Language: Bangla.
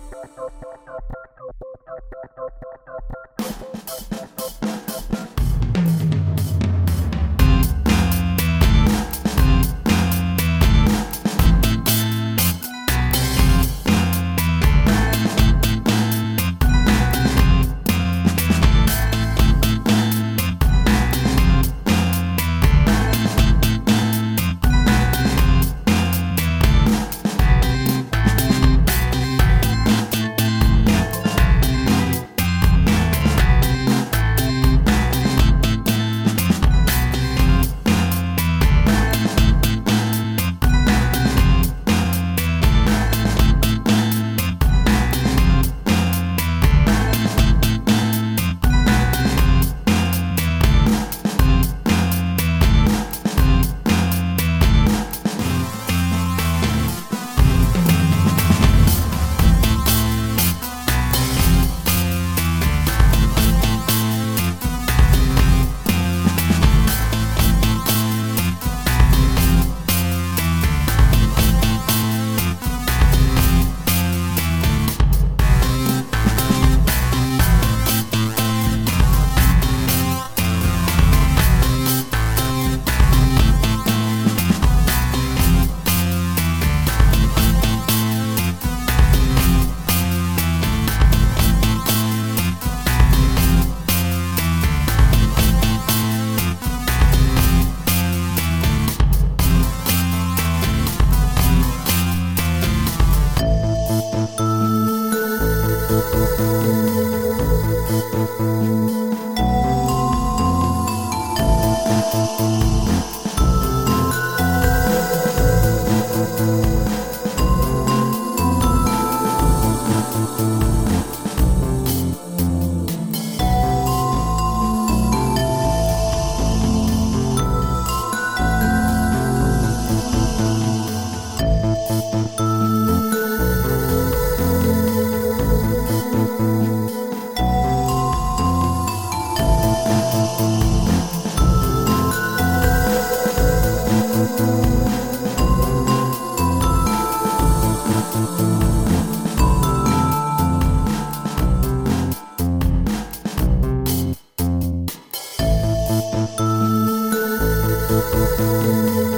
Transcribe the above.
Thank you. Música